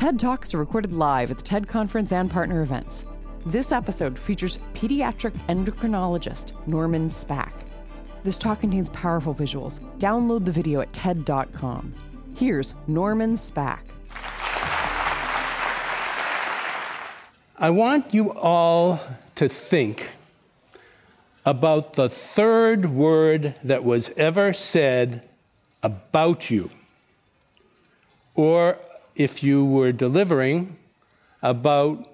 TED Talks are recorded live at the TED Conference and partner events. This episode features pediatric endocrinologist Norman Spack. This talk contains powerful visuals. Download the video at TED.com. Here's Norman Spack. I want you all to think about the third word that was ever said about you, or if you were delivering, about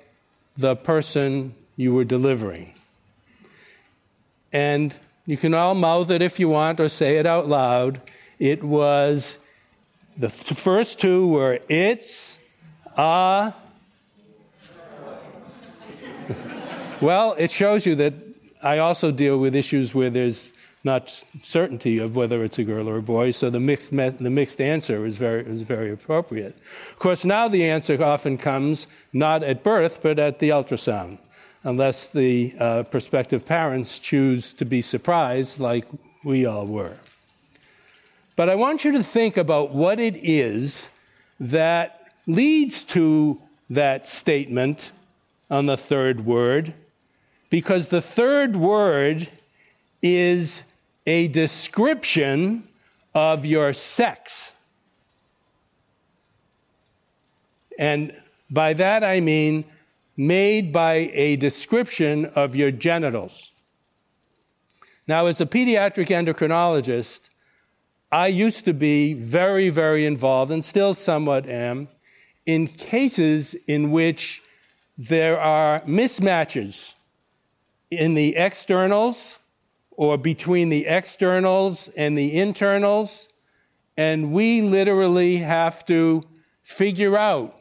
the person you were delivering. And you can all mouth it if you want or say it out loud. It was the th- first two were it's a. well, it shows you that I also deal with issues where there's not certainty of whether it's a girl or a boy, so the mixed, me- the mixed answer is very, is very appropriate. Of course, now the answer often comes not at birth, but at the ultrasound, unless the uh, prospective parents choose to be surprised, like we all were. But I want you to think about what it is that leads to that statement on the third word, because the third word is a description of your sex. And by that I mean made by a description of your genitals. Now, as a pediatric endocrinologist, I used to be very, very involved, and still somewhat am, in cases in which there are mismatches in the externals or between the externals and the internals. And we literally have to figure out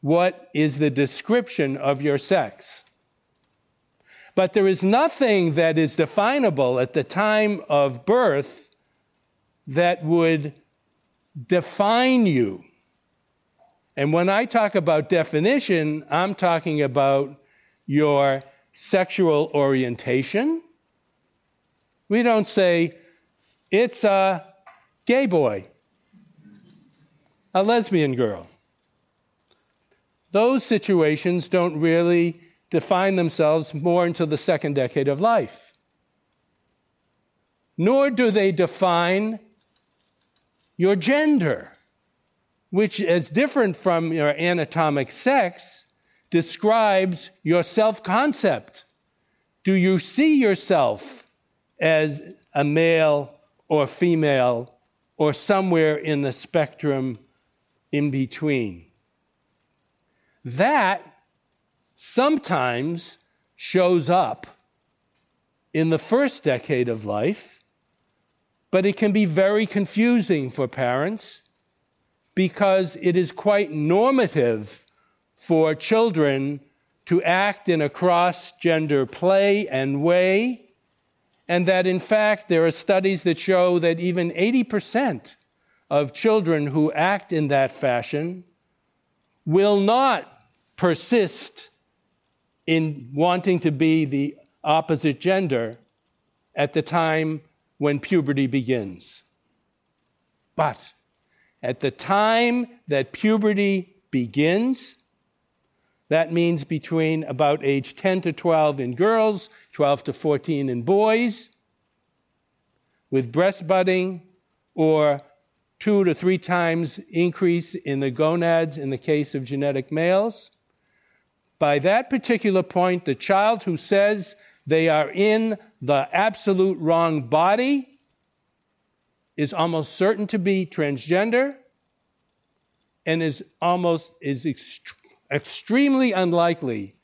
what is the description of your sex. But there is nothing that is definable at the time of birth that would define you. And when I talk about definition, I'm talking about your sexual orientation, we don't say, it's a gay boy, a lesbian girl. Those situations don't really define themselves more until the second decade of life. Nor do they define your gender, which, as different from your anatomic sex, describes your self concept. Do you see yourself as a male or female or somewhere in the spectrum in between. That sometimes shows up in the first decade of life, but it can be very confusing for parents because it is quite normative for children to act in a cross gender play and way and that in fact there are studies that show that even 80% of children who act in that fashion will not persist in wanting to be the opposite gender at the time when puberty begins. But at the time that puberty begins, that means between about age 10 to 12 in girls 12 to 14 in boys with breast budding or two to three times increase in the gonads in the case of genetic males. By that particular point, the child who says they are in the absolute wrong body is almost certain to be transgender and is almost is ext- extremely unlikely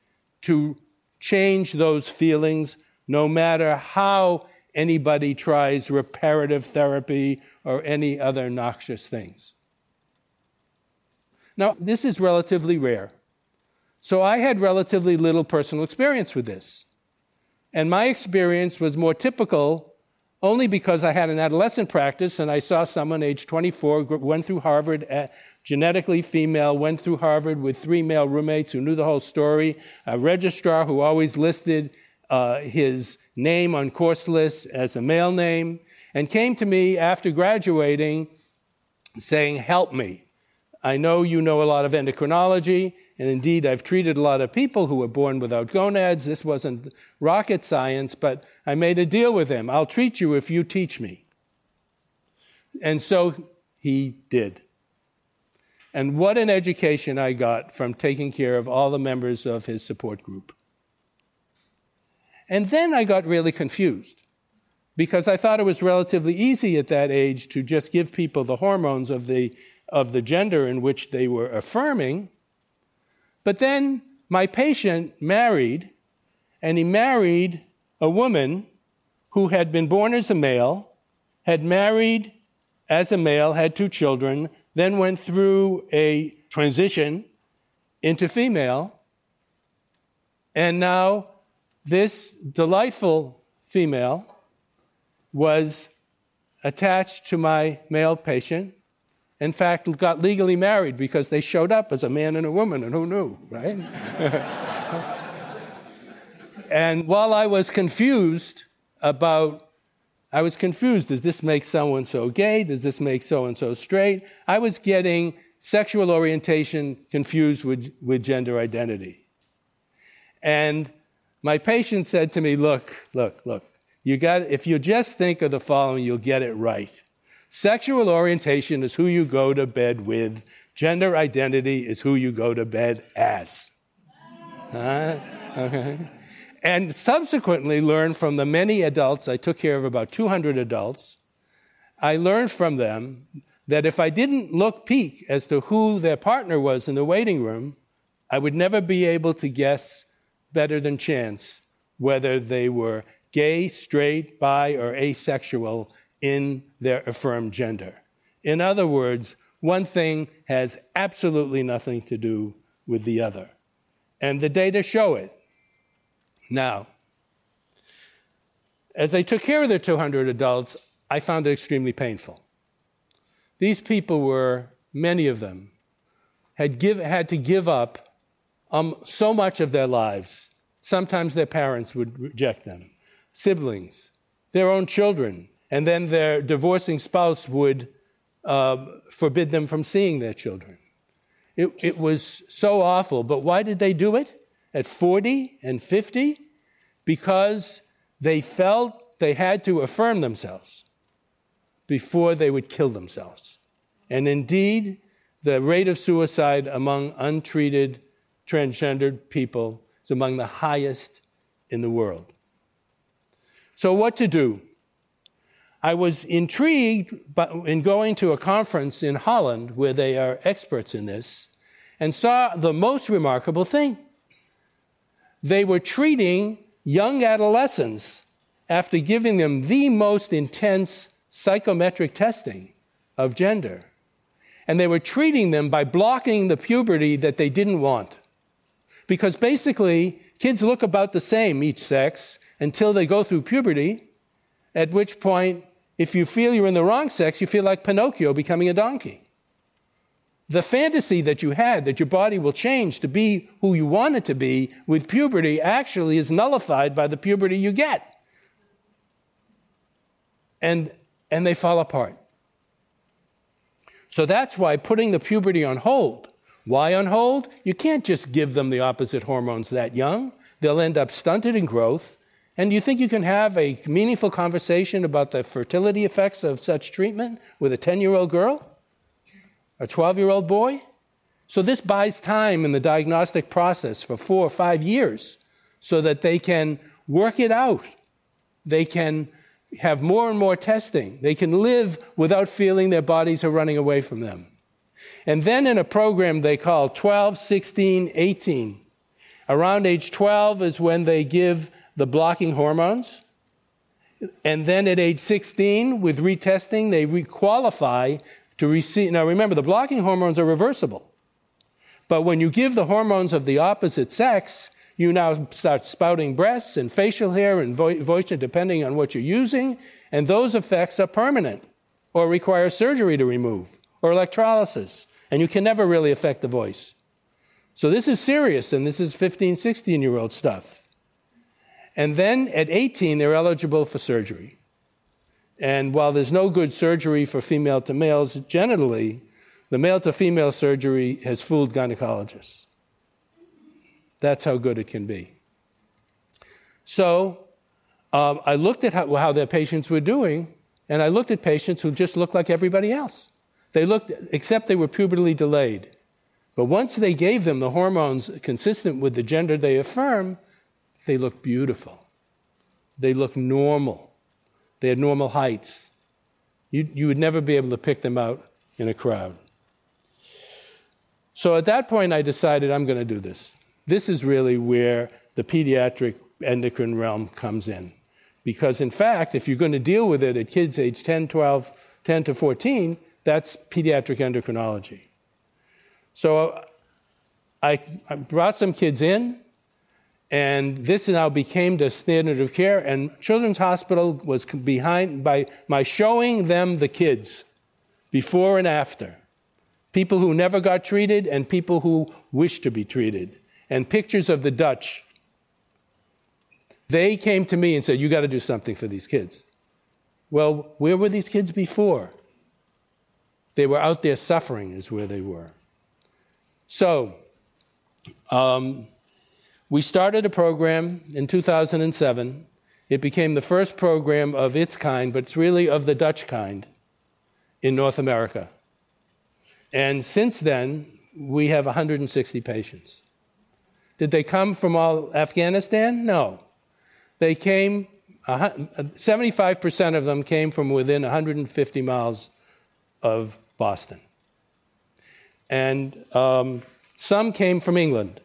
to change those feelings no matter how anybody tries reparative therapy or any other noxious things. Now, this is relatively rare. So I had relatively little personal experience with this. And my experience was more typical only because I had an adolescent practice and I saw someone age 24 went through Harvard genetically female, went through Harvard with three male roommates who knew the whole story, a registrar who always listed uh, his name on course lists as a male name, and came to me after graduating saying, Help me. I know you know a lot of endocrinology, and indeed, I've treated a lot of people who were born without gonads. This wasn't rocket science, but I made a deal with him. I'll treat you if you teach me. And so he did. And what an education I got from taking care of all the members of his support group. And then I got really confused because I thought it was relatively easy at that age to just give people the hormones of the, of the gender in which they were affirming. But then my patient married, and he married a woman who had been born as a male, had married as a male, had two children, then went through a transition into female, and now this delightful female was attached to my male patient. In fact, got legally married because they showed up as a man and a woman, and who knew, right? and while I was confused about I was confused. Does this make so and so gay? Does this make so and so straight? I was getting sexual orientation confused with, with gender identity. And my patient said to me, Look, look, look, you got, if you just think of the following, you'll get it right. Sexual orientation is who you go to bed with, gender identity is who you go to bed as. Huh? Okay and subsequently learned from the many adults, I took care of about 200 adults. I learned from them that if I didn't look peek as to who their partner was in the waiting room, I would never be able to guess better than chance whether they were gay, straight, bi, or asexual in their affirmed gender. In other words, one thing has absolutely nothing to do with the other. And the data show it. Now, as I took care of the 200 adults, I found it extremely painful. These people were, many of them, had, give, had to give up um, so much of their lives. Sometimes their parents would reject them, siblings, their own children, and then their divorcing spouse would uh, forbid them from seeing their children. It, it was so awful, but why did they do it? At 40 and 50 because they felt they had to affirm themselves before they would kill themselves. And indeed, the rate of suicide among untreated transgendered people is among the highest in the world. So, what to do? I was intrigued in going to a conference in Holland where they are experts in this and saw the most remarkable thing they were treating young adolescents after giving them the most intense psychometric testing of gender. And they were treating them by blocking the puberty that they didn't want. Because basically, kids look about the same, each sex, until they go through puberty, at which point, if you feel you're in the wrong sex, you feel like Pinocchio becoming a donkey the fantasy that you had that your body will change to be who you want it to be with puberty actually is nullified by the puberty you get. And, and they fall apart. So that's why putting the puberty on hold. Why on hold? You can't just give them the opposite hormones that young. They'll end up stunted in growth. And you think you can have a meaningful conversation about the fertility effects of such treatment with a 10 year old girl? A 12 year old boy. So this buys time in the diagnostic process for four or five years so that they can work it out. They can have more and more testing. They can live without feeling their bodies are running away from them. And then in a program they call 12, 16, 18. Around age 12 is when they give the blocking hormones. And then at age 16, with retesting, they requalify to receive. Now remember, the blocking hormones are reversible. But when you give the hormones of the opposite sex, you now start spouting breasts and facial hair and vo- voice, depending on what you're using, and those effects are permanent or require surgery to remove or electrolysis, and you can never really affect the voice. So this is serious, and this is 15, 16 year old stuff. And then at 18, they're eligible for surgery. And while there's no good surgery for female to males genitally, the male to female surgery has fooled gynecologists. That's how good it can be. So um, I looked at how, how their patients were doing, and I looked at patients who just looked like everybody else. They looked, except they were pubertally delayed. But once they gave them the hormones consistent with the gender they affirm, they looked beautiful. They looked normal. They had normal heights. You, you would never be able to pick them out in a crowd. So at that point, I decided I'm going to do this. This is really where the pediatric endocrine realm comes in. Because, in fact, if you're going to deal with it at kids age 10, 12, 10 to 14, that's pediatric endocrinology. So I, I brought some kids in, and this now became the standard of care. And Children's Hospital was behind by my showing them the kids before and after. People who never got treated and people who wished to be treated. And pictures of the Dutch. They came to me and said, You got to do something for these kids. Well, where were these kids before? They were out there suffering, is where they were. So, um, we started a program in 2007. It became the first program of its kind, but it's really of the Dutch kind in North America. And since then, we have 160 patients. Did they come from all Afghanistan? No. They came, 75% of them came from within 150 miles of Boston. And um, some came from England.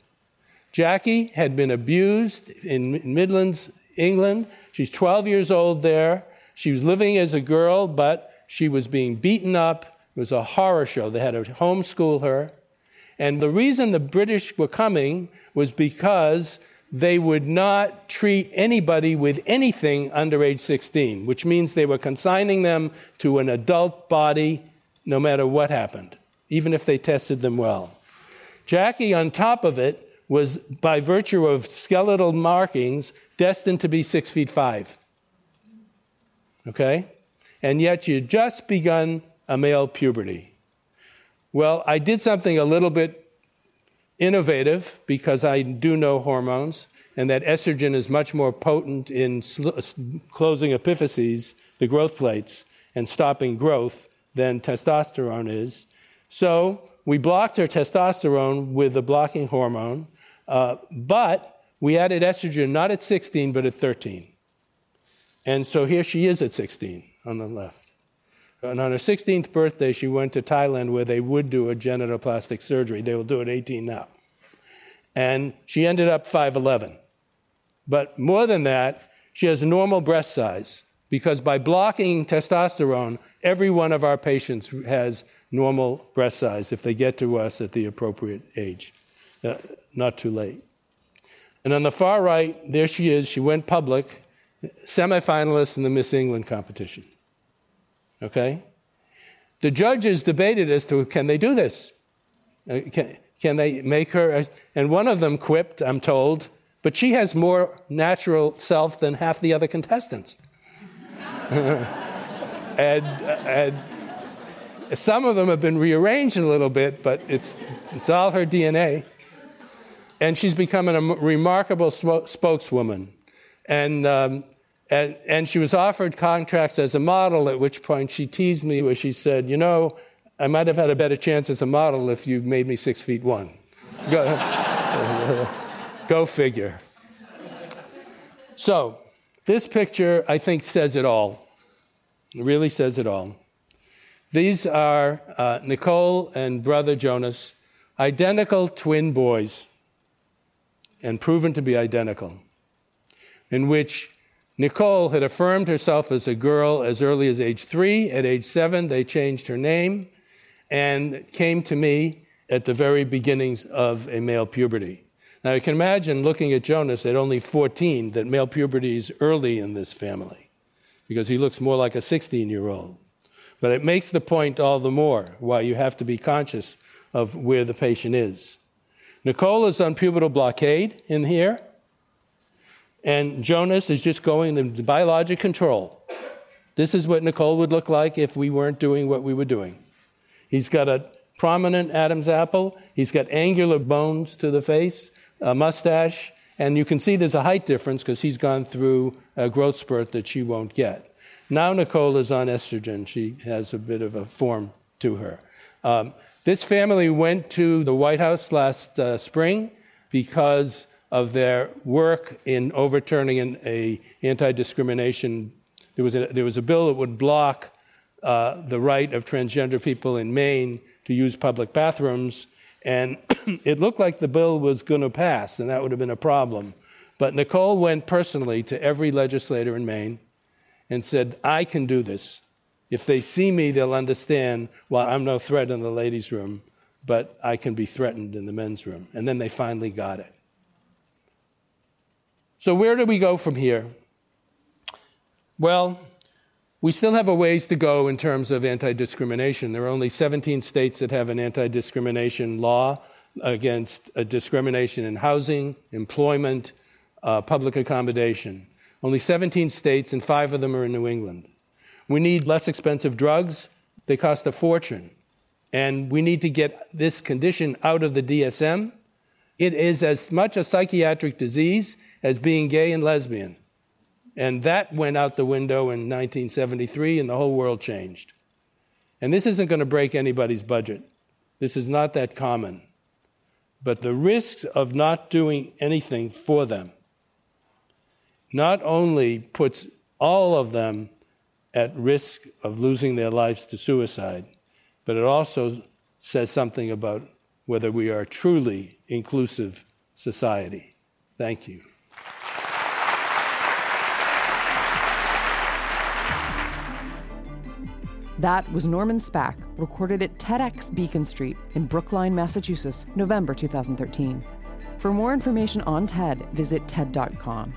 Jackie had been abused in Midlands, England. She's 12 years old there. She was living as a girl, but she was being beaten up. It was a horror show. They had to homeschool her. And the reason the British were coming was because they would not treat anybody with anything under age 16, which means they were consigning them to an adult body no matter what happened, even if they tested them well. Jackie, on top of it, was by virtue of skeletal markings destined to be six feet five. Okay? And yet you just begun a male puberty. Well, I did something a little bit innovative because I do know hormones, and that estrogen is much more potent in sl- closing epiphyses, the growth plates, and stopping growth than testosterone is. So we blocked her testosterone with a blocking hormone, uh, but we added estrogen not at 16, but at 13. And so here she is at 16 on the left. And on her 16th birthday, she went to Thailand where they would do a genitoplastic surgery. They will do it 18 now. And she ended up 5'11. But more than that, she has normal breast size because by blocking testosterone, every one of our patients has normal breast size if they get to us at the appropriate age, uh, not too late. And on the far right, there she is. She went public, semifinalist in the Miss England competition. Okay? The judges debated as to can they do this? Uh, can, can they make her? And one of them quipped, I'm told, but she has more natural self than half the other contestants. and, and some of them have been rearranged a little bit, but it's, it's all her DNA. And she's becoming a remarkable spokeswoman. And, um, and, and she was offered contracts as a model, at which point she teased me where she said, You know, I might have had a better chance as a model if you made me six feet one. Go, go figure. So, this picture, I think, says it all. It really says it all. These are uh, Nicole and brother Jonas, identical twin boys, and proven to be identical, in which Nicole had affirmed herself as a girl as early as age three. At age seven, they changed her name and came to me at the very beginnings of a male puberty. Now, you can imagine looking at Jonas at only 14 that male puberty is early in this family because he looks more like a 16 year old. But it makes the point all the more why you have to be conscious of where the patient is. Nicole is on pubertal blockade in here, and Jonas is just going the biologic control. This is what Nicole would look like if we weren't doing what we were doing. He's got a prominent Adam's apple. He's got angular bones to the face, a mustache, and you can see there's a height difference because he's gone through a growth spurt that she won't get. Now Nicole is on estrogen. She has a bit of a form to her. Um, this family went to the White House last uh, spring because of their work in overturning an a anti-discrimination. There was a, there was a bill that would block uh, the right of transgender people in Maine to use public bathrooms, and it looked like the bill was going to pass, and that would have been a problem. But Nicole went personally to every legislator in Maine and said, I can do this. If they see me, they'll understand, well, I'm no threat in the ladies' room, but I can be threatened in the men's room. And then they finally got it. So, where do we go from here? Well, we still have a ways to go in terms of anti discrimination. There are only 17 states that have an anti discrimination law against uh, discrimination in housing, employment, uh, public accommodation. Only 17 states, and five of them are in New England. We need less expensive drugs, they cost a fortune. And we need to get this condition out of the DSM. It is as much a psychiatric disease as being gay and lesbian. And that went out the window in 1973, and the whole world changed. And this isn't going to break anybody's budget. This is not that common. But the risks of not doing anything for them not only puts all of them at risk of losing their lives to suicide, but it also says something about whether we are truly inclusive society. Thank you. That was Norman Spack, recorded at TEDx Beacon Street in Brookline, Massachusetts, November 2013. For more information on TED, visit TED.com.